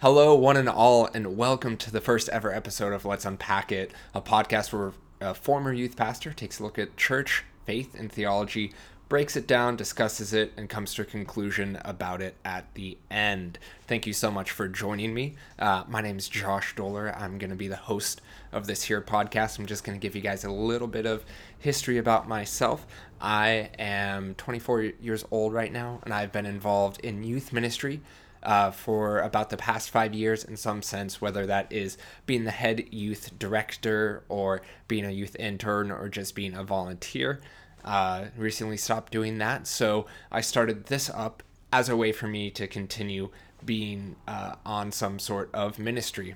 Hello, one and all, and welcome to the first ever episode of Let's Unpack It, a podcast where a former youth pastor takes a look at church, faith, and theology, breaks it down, discusses it, and comes to a conclusion about it at the end. Thank you so much for joining me. Uh, my name is Josh Dolar. I'm going to be the host of this here podcast. I'm just going to give you guys a little bit of history about myself. I am 24 years old right now, and I've been involved in youth ministry uh, for about the past five years in some sense, whether that is being the head youth director or being a youth intern or just being a volunteer. Uh, recently stopped doing that, so I started this up as a way for me to continue being uh, on some sort of ministry.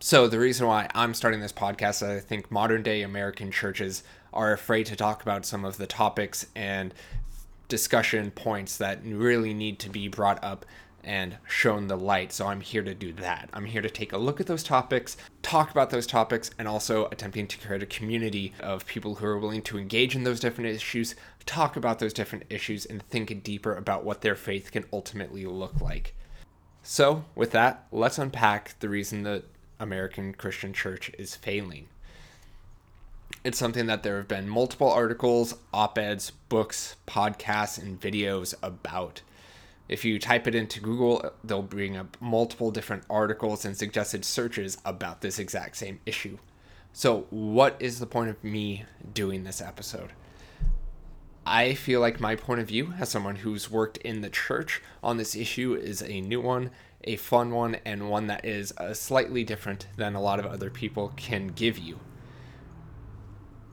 So, the reason why I'm starting this podcast I think modern day American churches are afraid to talk about some of the topics and discussion points that really need to be brought up and shown the light. So I'm here to do that. I'm here to take a look at those topics, talk about those topics, and also attempting to create a community of people who are willing to engage in those different issues, talk about those different issues, and think deeper about what their faith can ultimately look like. So, with that, let's unpack the reason the American Christian church is failing. It's something that there have been multiple articles, op eds, books, podcasts, and videos about. If you type it into Google, they'll bring up multiple different articles and suggested searches about this exact same issue. So, what is the point of me doing this episode? I feel like my point of view, as someone who's worked in the church on this issue, is a new one, a fun one, and one that is uh, slightly different than a lot of other people can give you.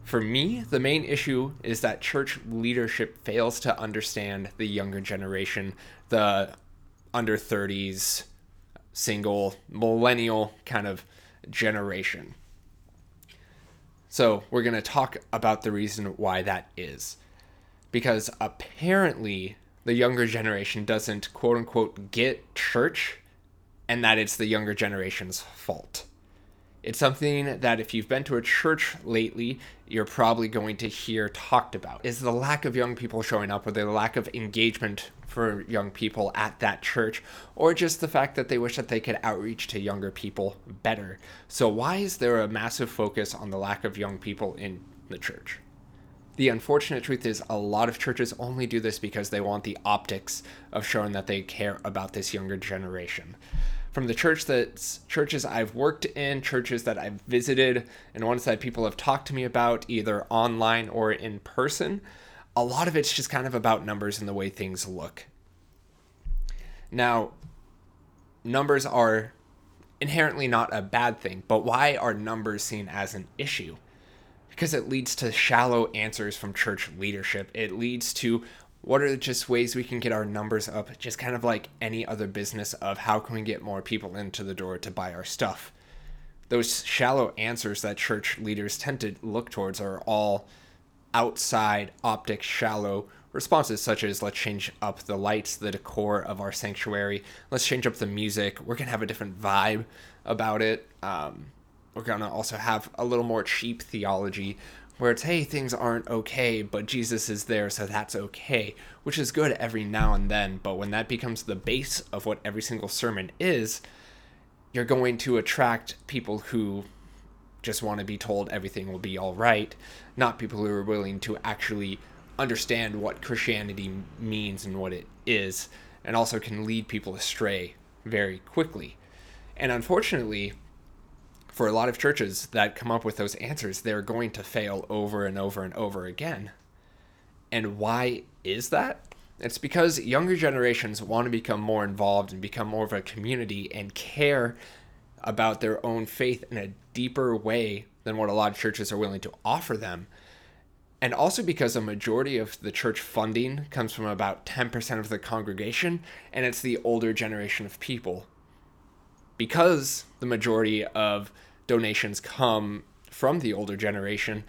For me, the main issue is that church leadership fails to understand the younger generation, the under 30s, single, millennial kind of generation. So, we're going to talk about the reason why that is. Because apparently, the younger generation doesn't quote unquote get church, and that it's the younger generation's fault. It's something that if you've been to a church lately, you're probably going to hear talked about. Is the lack of young people showing up or the lack of engagement for young people at that church or just the fact that they wish that they could outreach to younger people better. So why is there a massive focus on the lack of young people in the church? The unfortunate truth is, a lot of churches only do this because they want the optics of showing that they care about this younger generation from the church that's churches I've worked in, churches that I've visited, and ones that people have talked to me about either online or in person, a lot of it's just kind of about numbers and the way things look. Now, numbers are inherently not a bad thing, but why are numbers seen as an issue? Because it leads to shallow answers from church leadership. It leads to what are just ways we can get our numbers up? Just kind of like any other business of how can we get more people into the door to buy our stuff? Those shallow answers that church leaders tend to look towards are all outside optic shallow responses such as let's change up the lights the decor of our sanctuary. Let's change up the music. We're going to have a different vibe about it. Um, we're going to also have a little more cheap theology where it's hey things aren't okay but jesus is there so that's okay which is good every now and then but when that becomes the base of what every single sermon is you're going to attract people who just want to be told everything will be all right not people who are willing to actually understand what christianity means and what it is and also can lead people astray very quickly. And unfortunately for a lot of churches that come up with those answers, they're going to fail over and over and over again. And why is that? It's because younger generations want to become more involved and become more of a community and care about their own faith in a deeper way than what a lot of churches are willing to offer them. And also because a majority of the church funding comes from about 10% of the congregation, and it's the older generation of people. Because the majority of donations come from the older generation,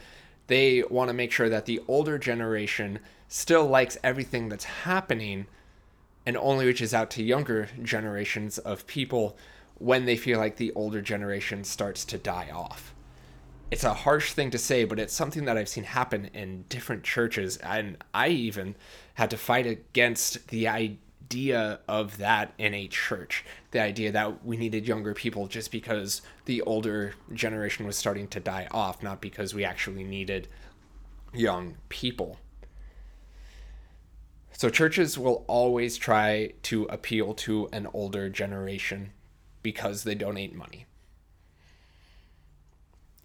they want to make sure that the older generation still likes everything that's happening and only reaches out to younger generations of people when they feel like the older generation starts to die off. It's a harsh thing to say, but it's something that I've seen happen in different churches. And I even had to fight against the idea of that in a church. The idea that we needed younger people just because the older generation was starting to die off, not because we actually needed young people. So churches will always try to appeal to an older generation because they donate money.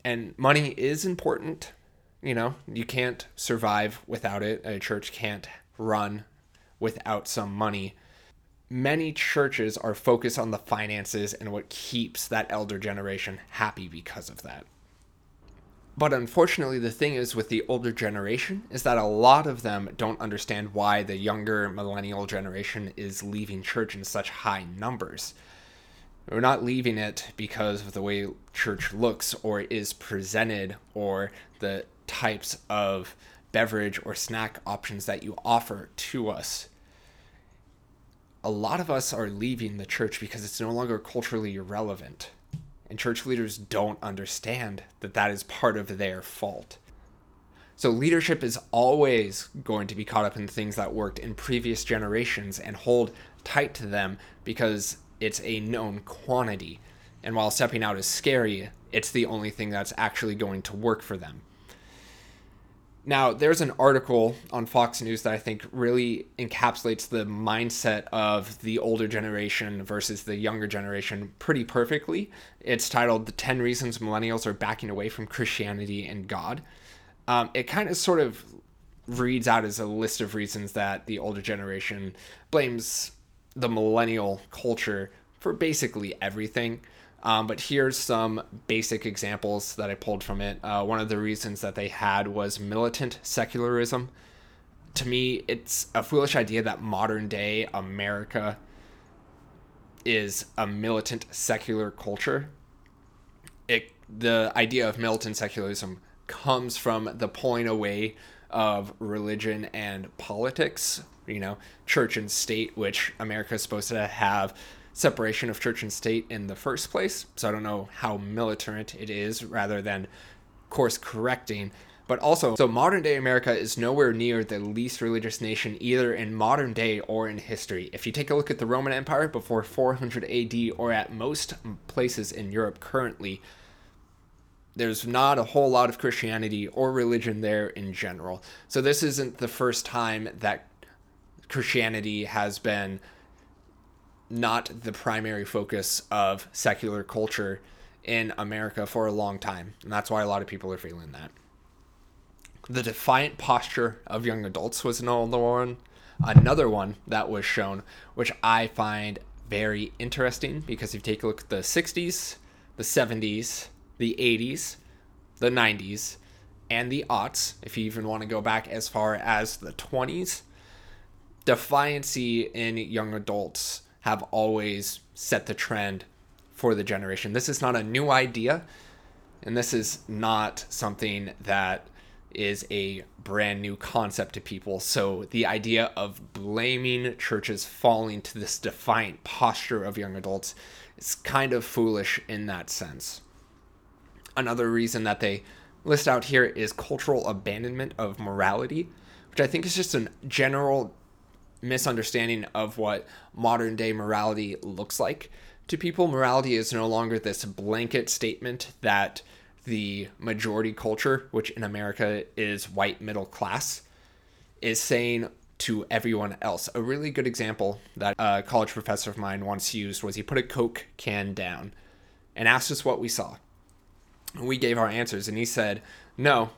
And money is important. You know, you can't survive without it. A church can't run without some money. Many churches are focused on the finances and what keeps that elder generation happy because of that. But unfortunately, the thing is with the older generation is that a lot of them don't understand why the younger millennial generation is leaving church in such high numbers. We're not leaving it because of the way church looks or is presented or the types of beverage or snack options that you offer to us a lot of us are leaving the church because it's no longer culturally relevant. And church leaders don't understand that that is part of their fault. So, leadership is always going to be caught up in things that worked in previous generations and hold tight to them because it's a known quantity. And while stepping out is scary, it's the only thing that's actually going to work for them. Now, there's an article on Fox News that I think really encapsulates the mindset of the older generation versus the younger generation pretty perfectly. It's titled The 10 Reasons Millennials Are Backing Away from Christianity and God. Um, it kind of sort of reads out as a list of reasons that the older generation blames the millennial culture for basically everything. Um, but here's some basic examples that I pulled from it. Uh, one of the reasons that they had was militant secularism. To me, it's a foolish idea that modern day America is a militant secular culture. It, the idea of militant secularism comes from the pulling away of religion and politics, you know, church and state, which America is supposed to have separation of church and state in the first place. So I don't know how militant it is rather than course correcting. But also, so modern day America is nowhere near the least religious nation either in modern day or in history. If you take a look at the Roman Empire before 400 AD or at most places in Europe currently, there's not a whole lot of Christianity or religion there in general. So this isn't the first time that Christianity has been not the primary focus of secular culture in America for a long time. And that's why a lot of people are feeling that. The defiant posture of young adults was another one. Another one that was shown, which I find very interesting because if you take a look at the 60s, the 70s, the 80s, the 90s, and the aughts, if you even want to go back as far as the 20s, defiancy in young adults have always set the trend for the generation. This is not a new idea, and this is not something that is a brand new concept to people. So the idea of blaming churches falling to this defiant posture of young adults is kind of foolish in that sense. Another reason that they list out here is cultural abandonment of morality, which I think is just a general misunderstanding of what modern day morality looks like to people. Morality is no longer this blanket statement that the majority culture, which in America is white middle class, is saying to everyone else. A really good example that a college professor of mine once used was he put a Coke can down and asked us what we saw. We gave our answers, and he said, No,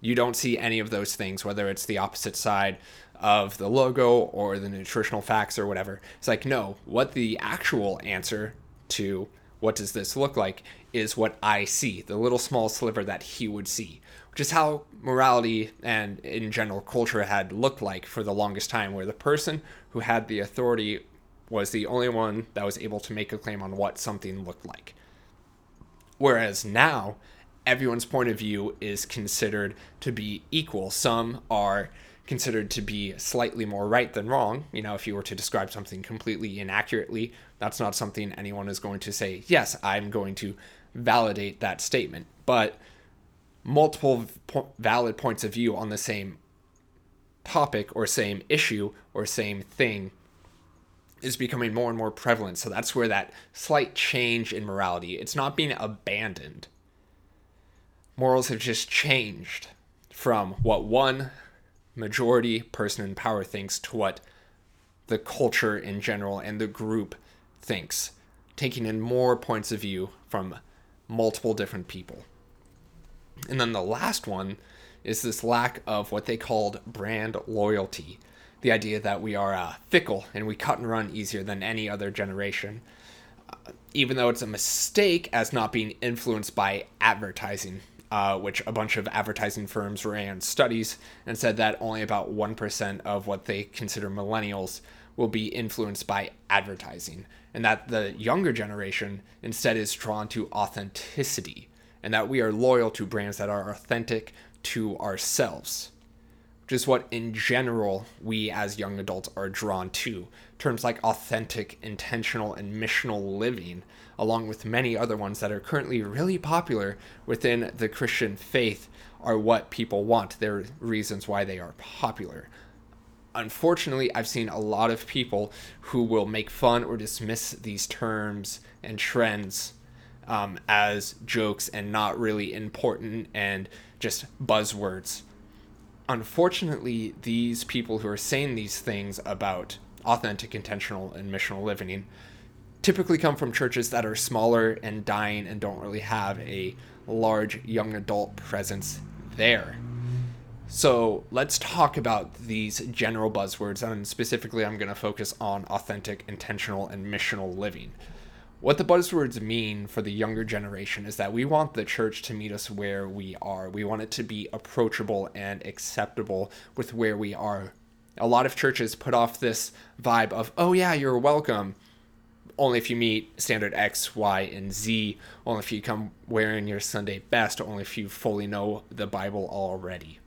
you don't see any of those things, whether it's the opposite side of the logo or the nutritional facts or whatever. It's like, no, what the actual answer to what does this look like is what I see, the little small sliver that he would see, which is how morality and in general culture had looked like for the longest time, where the person who had the authority was the only one that was able to make a claim on what something looked like. Whereas now, everyone's point of view is considered to be equal. Some are considered to be slightly more right than wrong. You know, if you were to describe something completely inaccurately, that's not something anyone is going to say, yes, I'm going to validate that statement. But multiple po- valid points of view on the same topic or same issue or same thing is becoming more and more prevalent. So that's where that slight change in morality, it's not being abandoned. Morals have just changed from what one majority person in power thinks to what the culture in general and the group thinks, taking in more points of view from multiple different people. And then the last one is this lack of what they called brand loyalty. The idea that we are uh, fickle and we cut and run easier than any other generation. Uh, even though it's a mistake as not being influenced by advertising, uh, which a bunch of advertising firms ran studies and said that only about 1% of what they consider millennials will be influenced by advertising, and that the younger generation instead is drawn to authenticity, and that we are loyal to brands that are authentic to ourselves, which is what in general we as young adults are drawn to. Terms like authentic, intentional, and missional living, along with many other ones that are currently really popular within the Christian faith, are what people want. They're reasons why they are popular unfortunately, I've seen a lot of people who will make fun or dismiss these terms and trends um, as jokes and not really important and just buzzwords. Unfortunately, these people who are saying these things about authentic, intentional, and missional living typically come from churches that are smaller and dying and don't really have a large young adult presence there. So let's talk about these general buzzwords, and specifically, I'm going to focus on authentic, intentional, and missional living. What the buzzwords mean for the younger generation is that we want the church to meet us where we are. We want it to be approachable and acceptable with where we are. A lot of churches put off this vibe of, oh, yeah, you're welcome, only if you meet standard X, Y, and Z, only if you come wearing your Sunday best, only if you fully know the Bible already.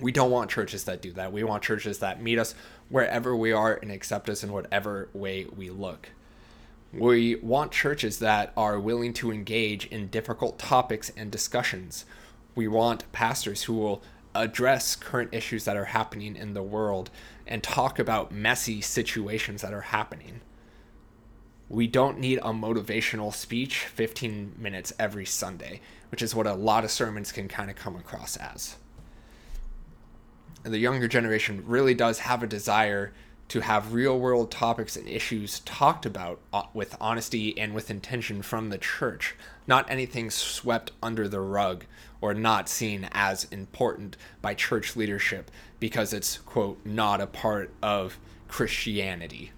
We don't want churches that do that. We want churches that meet us wherever we are and accept us in whatever way we look. We want churches that are willing to engage in difficult topics and discussions. We want pastors who will address current issues that are happening in the world and talk about messy situations that are happening. We don't need a motivational speech 15 minutes every Sunday, which is what a lot of sermons can kind of come across as And the younger generation really does have a desire to have real world topics and issues talked about uh, with honesty and with intention from the church, not anything swept under the rug or not seen as important by church leadership because it's, quote, not a part of Christianity.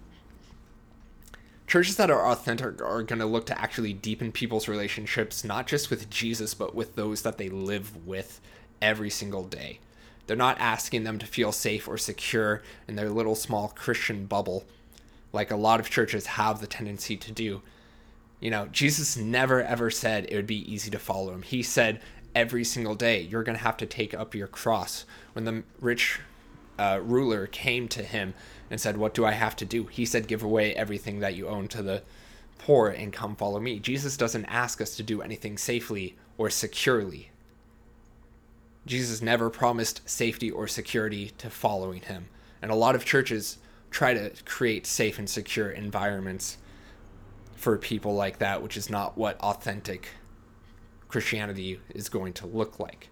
Churches that are authentic are going to look to actually deepen people's relationships, not just with Jesus, but with those that they live with every single day. They're not asking them to feel safe or secure in their little small Christian bubble, like a lot of churches have the tendency to do. You know, Jesus never ever said it would be easy to follow him. He said every single day, you're going to have to take up your cross. When the rich uh, ruler came to him and said, What do I have to do? He said, Give away everything that you own to the poor and come follow me. Jesus doesn't ask us to do anything safely or securely. Jesus never promised safety or security to following him. And a lot of churches try to create safe and secure environments for people like that, which is not what authentic Christianity is going to look like.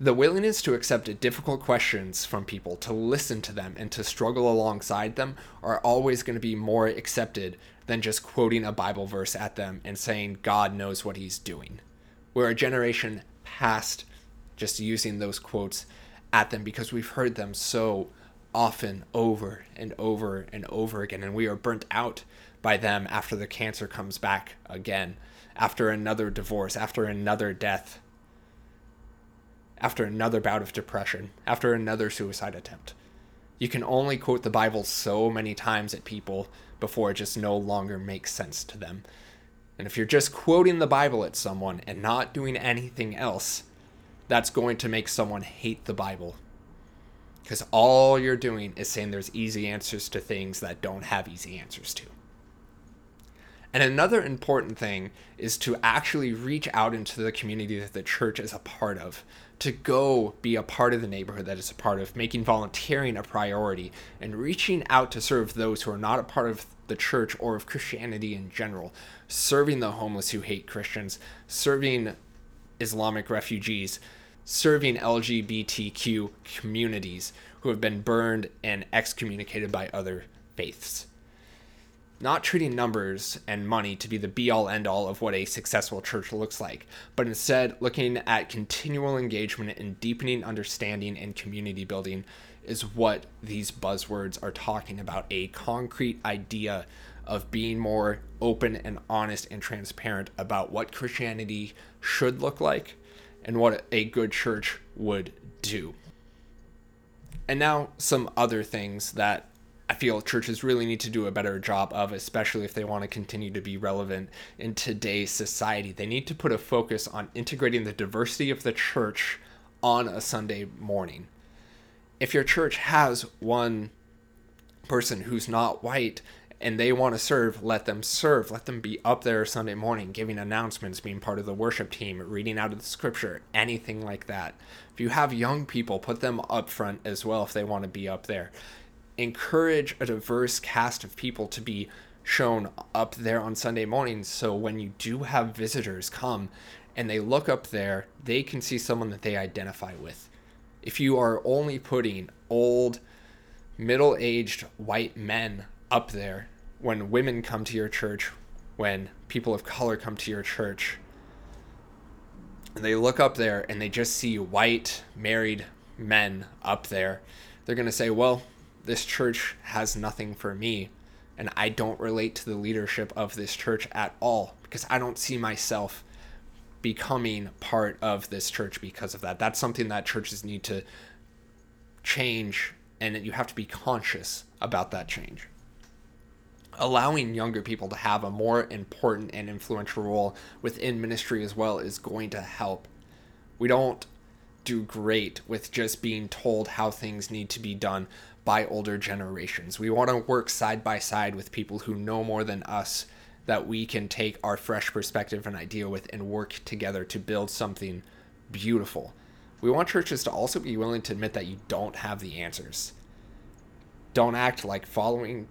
The willingness to accept difficult questions from people, to listen to them, and to struggle alongside them are always going to be more accepted than just quoting a Bible verse at them and saying God knows what he's doing. We're a generation past just using those quotes at them because we've heard them so often over and over and over again and we are burnt out by them after the cancer comes back again after another divorce after another death after another bout of depression after another suicide attempt you can only quote the bible so many times at people before it just no longer makes sense to them and if you're just quoting the bible at someone and not doing anything else that's going to make someone hate the Bible. Because all you're doing is saying there's easy answers to things that don't have easy answers to. And another important thing is to actually reach out into the community that the church is a part of, to go be a part of the neighborhood that is a part of, making volunteering a priority, and reaching out to serve those who are not a part of the church or of Christianity in general, serving the homeless who hate Christians, serving Islamic refugees, serving LGBTQ communities who have been burned and excommunicated by other faiths. Not treating numbers and money to be the be all end all of what a successful church looks like, but instead looking at continual engagement and deepening understanding and community building is what these buzzwords are talking about a concrete idea of being more open and honest and transparent about what Christianity should look like and what a good church would do. And now, some other things that I feel churches really need to do a better job of, especially if they want to continue to be relevant in today's society. They need to put a focus on integrating the diversity of the church on a Sunday morning. If your church has one person who's not white and they want to serve, let them serve. Let them be up there Sunday morning, giving announcements, being part of the worship team, reading out of the scripture, anything like that. If you have young people, put them up front as well if they want to be up there encourage a diverse cast of people to be shown up there on Sunday mornings. So when you do have visitors come and they look up there, they can see someone that they identify with. If you are only putting old, middle aged white men up there, when women come to your church, when people of color come to your church, they look up there and they just see white married men up there, they're going to say, well, this church has nothing for me and I don't relate to the leadership of this church at all because I don't see myself becoming part of this church because of that. That's something that churches need to change and you have to be conscious about that change. Allowing younger people to have a more important and influential role within ministry as well is going to help. We don't do great with just being told how things need to be done by older generations. We want to work side by side with people who know more than us that we can take our fresh perspective and idea with and work together to build something beautiful. We want churches to also be willing to admit that you don't have the answers. Don't act like following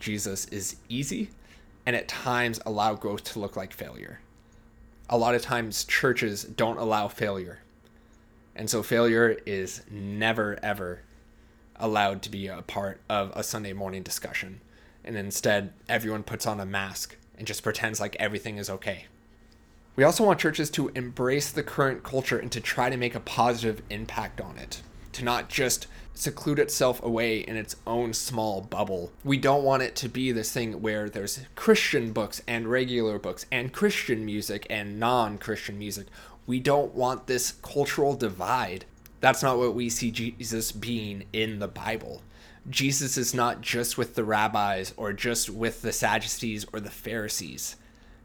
Jesus is easy and at times allow growth to look like failure. A lot of times churches don't allow failure. And so failure is never ever allowed to be a part of a Sunday morning discussion. And instead, everyone puts on a mask and just pretends like everything is okay. We also want churches to embrace the current culture and to try to make a positive impact on it, to not just seclude itself away in its own small bubble. We don't want it to be this thing where there's Christian books and regular books and Christian music and non Christian music. We don't want this cultural divide that's not what we see Jesus being in the Bible. Jesus is not just with the rabbis or just with the Sadducees or the Pharisees.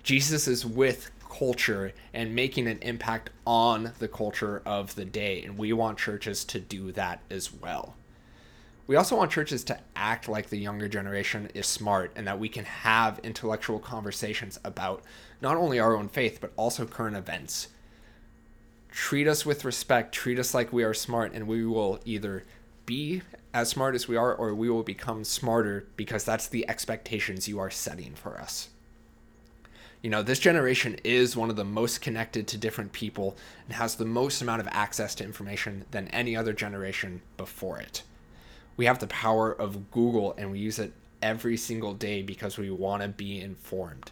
Jesus is with culture and making an impact on the culture of the day. And we want churches to do that as well. We also want churches to act like the younger generation is smart and that we can have intellectual conversations about not only our own faith, but also current events treat us with respect, treat us like we are smart, and we will either be as smart as we are or we will become smarter because that's the expectations you are setting for us. You know, this generation is one of the most connected to different people and has the most amount of access to information than any other generation before it. We have the power of Google and we use it every single day because we want to be informed.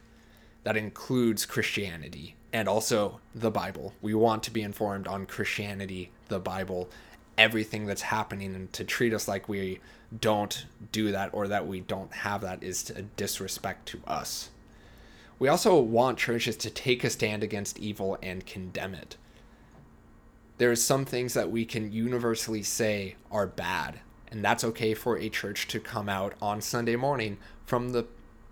That includes Christianity and also the Bible. We want to be informed on Christianity, the Bible, everything that's happening, and to treat us like we don't do that or that we don't have that is a disrespect to us. We also want churches to take a stand against evil and condemn it. There are some things that we can universally say are bad, and that's okay for a church to come out on Sunday morning from the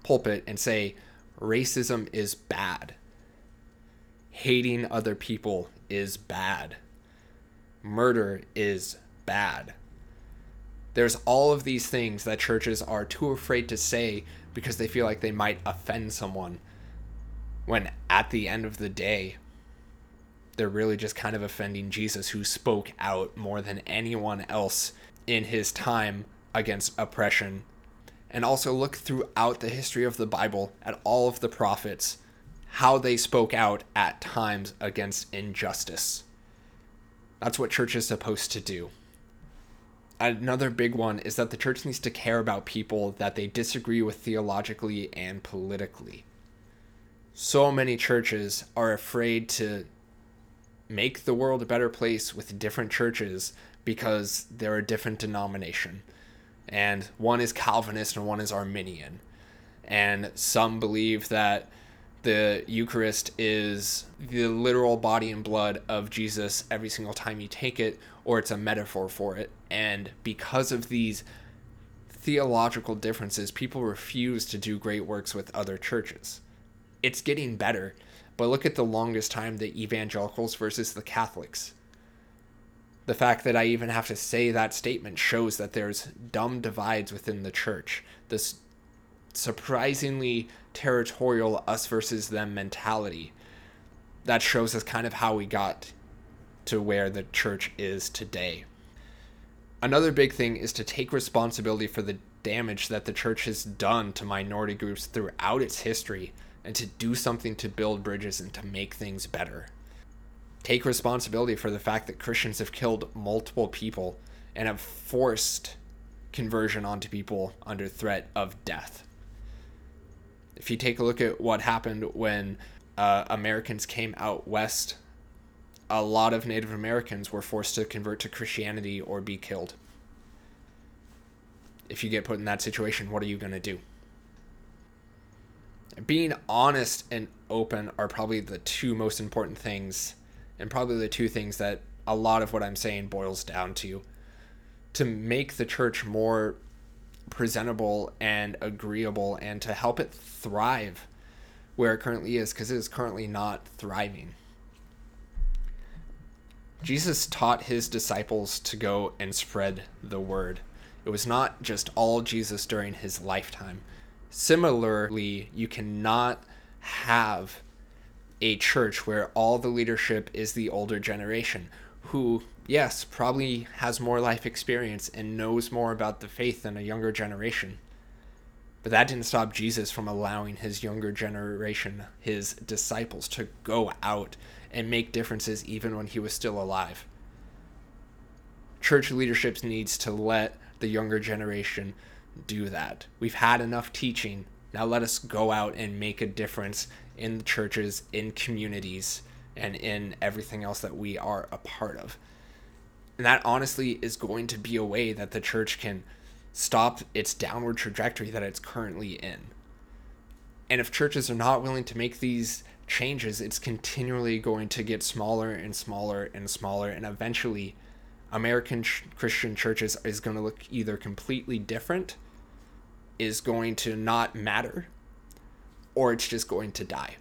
pulpit and say racism is bad hating other people is bad. Murder is bad. There's all of these things that churches are too afraid to say because they feel like they might offend someone. when at the end of the day, they're really just kind of offending Jesus, who spoke out more than anyone else in his time against oppression. And also look throughout the history of the Bible at all of the prophets, how they spoke out at times against injustice. That's what church is supposed to do. Another big one is that the church needs to care about people that they disagree with theologically and politically. So many churches are afraid to make the world a better place with different churches because they're a different denomination. And one is Calvinist and one is Arminian. And some believe that the Eucharist is the literal body and blood of Jesus every single time you take it, or it's a metaphor for it. And because of these theological differences, people refuse to do great works with other churches. It's getting better, but look at the longest time the evangelicals versus the Catholics. The fact that I even have to say that statement shows that there's dumb divides within the church. This surprisingly territorial us versus them mentality that shows us kind of how we got to where the church is today. Another big thing is to take responsibility for the damage that the church has done to minority groups throughout its history and to do something to build bridges and to make things better. Take responsibility for the fact that Christians have killed multiple people and have forced conversion onto people under threat of death. If you take a look at what happened when uh, Americans came out west, a lot of Native Americans were forced to convert to Christianity or be killed. If you get put in that situation, what are you going to do? being honest and open are probably the two most important things and probably the two things that a lot of what I'm saying boils down to to make the church more presentable and agreeable and to help it thrive where it currently is because it is currently not thriving. Jesus taught his disciples to go and spread the word. It was not just all Jesus during his lifetime, Similarly, you cannot have a church where all the leadership is the older generation who, yes, probably has more life experience and knows more about the faith than a younger generation. But that didn't stop Jesus from allowing his younger generation, his disciples, to go out and make differences even when he was still alive. Church leadership needs to let the younger generation do that. We've had enough teaching. Now let us go out and make a difference in the churches, in communities, and in everything else that we are a part of. And that honestly is going to be a way that the church can stop its downward trajectory that it's currently in. And if churches are not willing to make these changes, it's continually going to get smaller and smaller and smaller. And eventually, American ch- Christian churches is going to look either completely different is going to not matter or it's just going to die.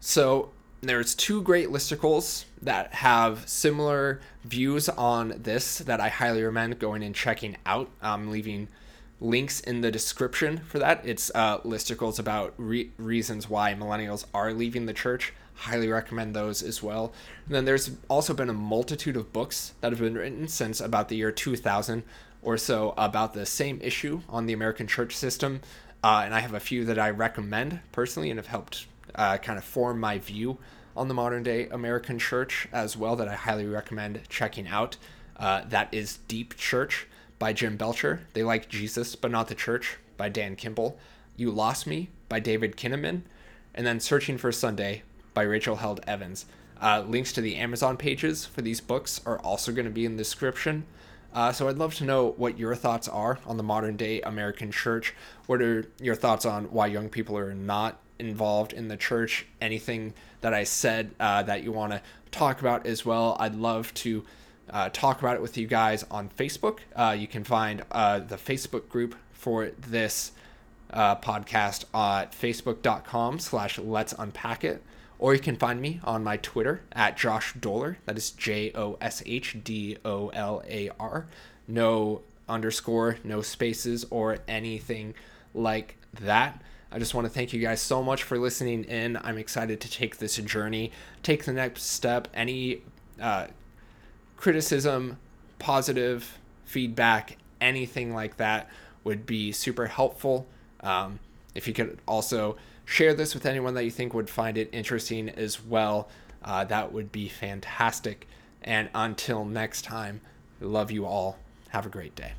So there's two great listicles that have similar views on this that I highly recommend going and checking out. I'm leaving links in the description for that. It's uh, listicles about re- reasons why millennials are leaving the church. Highly recommend those as well. And then there's also been a multitude of books that have been written since about the year 2000 or so about the same issue on the American church system. Uh, and I have a few that I recommend personally and have helped uh, kind of form my view on the modern day American church as well that I highly recommend checking out. Uh, that is Deep Church by Jim Belcher. They Like Jesus But Not the Church by Dan Kimball. You Lost Me by David Kinnaman. And then Searching for Sunday by Rachel Held Evans. Uh, links to the Amazon pages for these books are also going to be in the description. Uh, so I'd love to know what your thoughts are on the modern day American church. What are your thoughts on why young people are not involved in the church? Anything that I said uh, that you want to talk about as well? I'd love to uh, talk about it with you guys on Facebook. Uh, you can find uh, the Facebook group for this uh, podcast at facebook.com slash let's unpack it or you can find me on my Twitter at Josh Dolar. That is J O S H D O L A R. No underscore, no spaces, or anything like that. I just want to thank you guys so much for listening in. I'm excited to take this journey, take the next step. Any uh, criticism, positive feedback, anything like that would be super helpful. Um, if you could also share this with anyone that you think would find it interesting as well, uh, that would be fantastic. And until next time, love you all. Have a great day.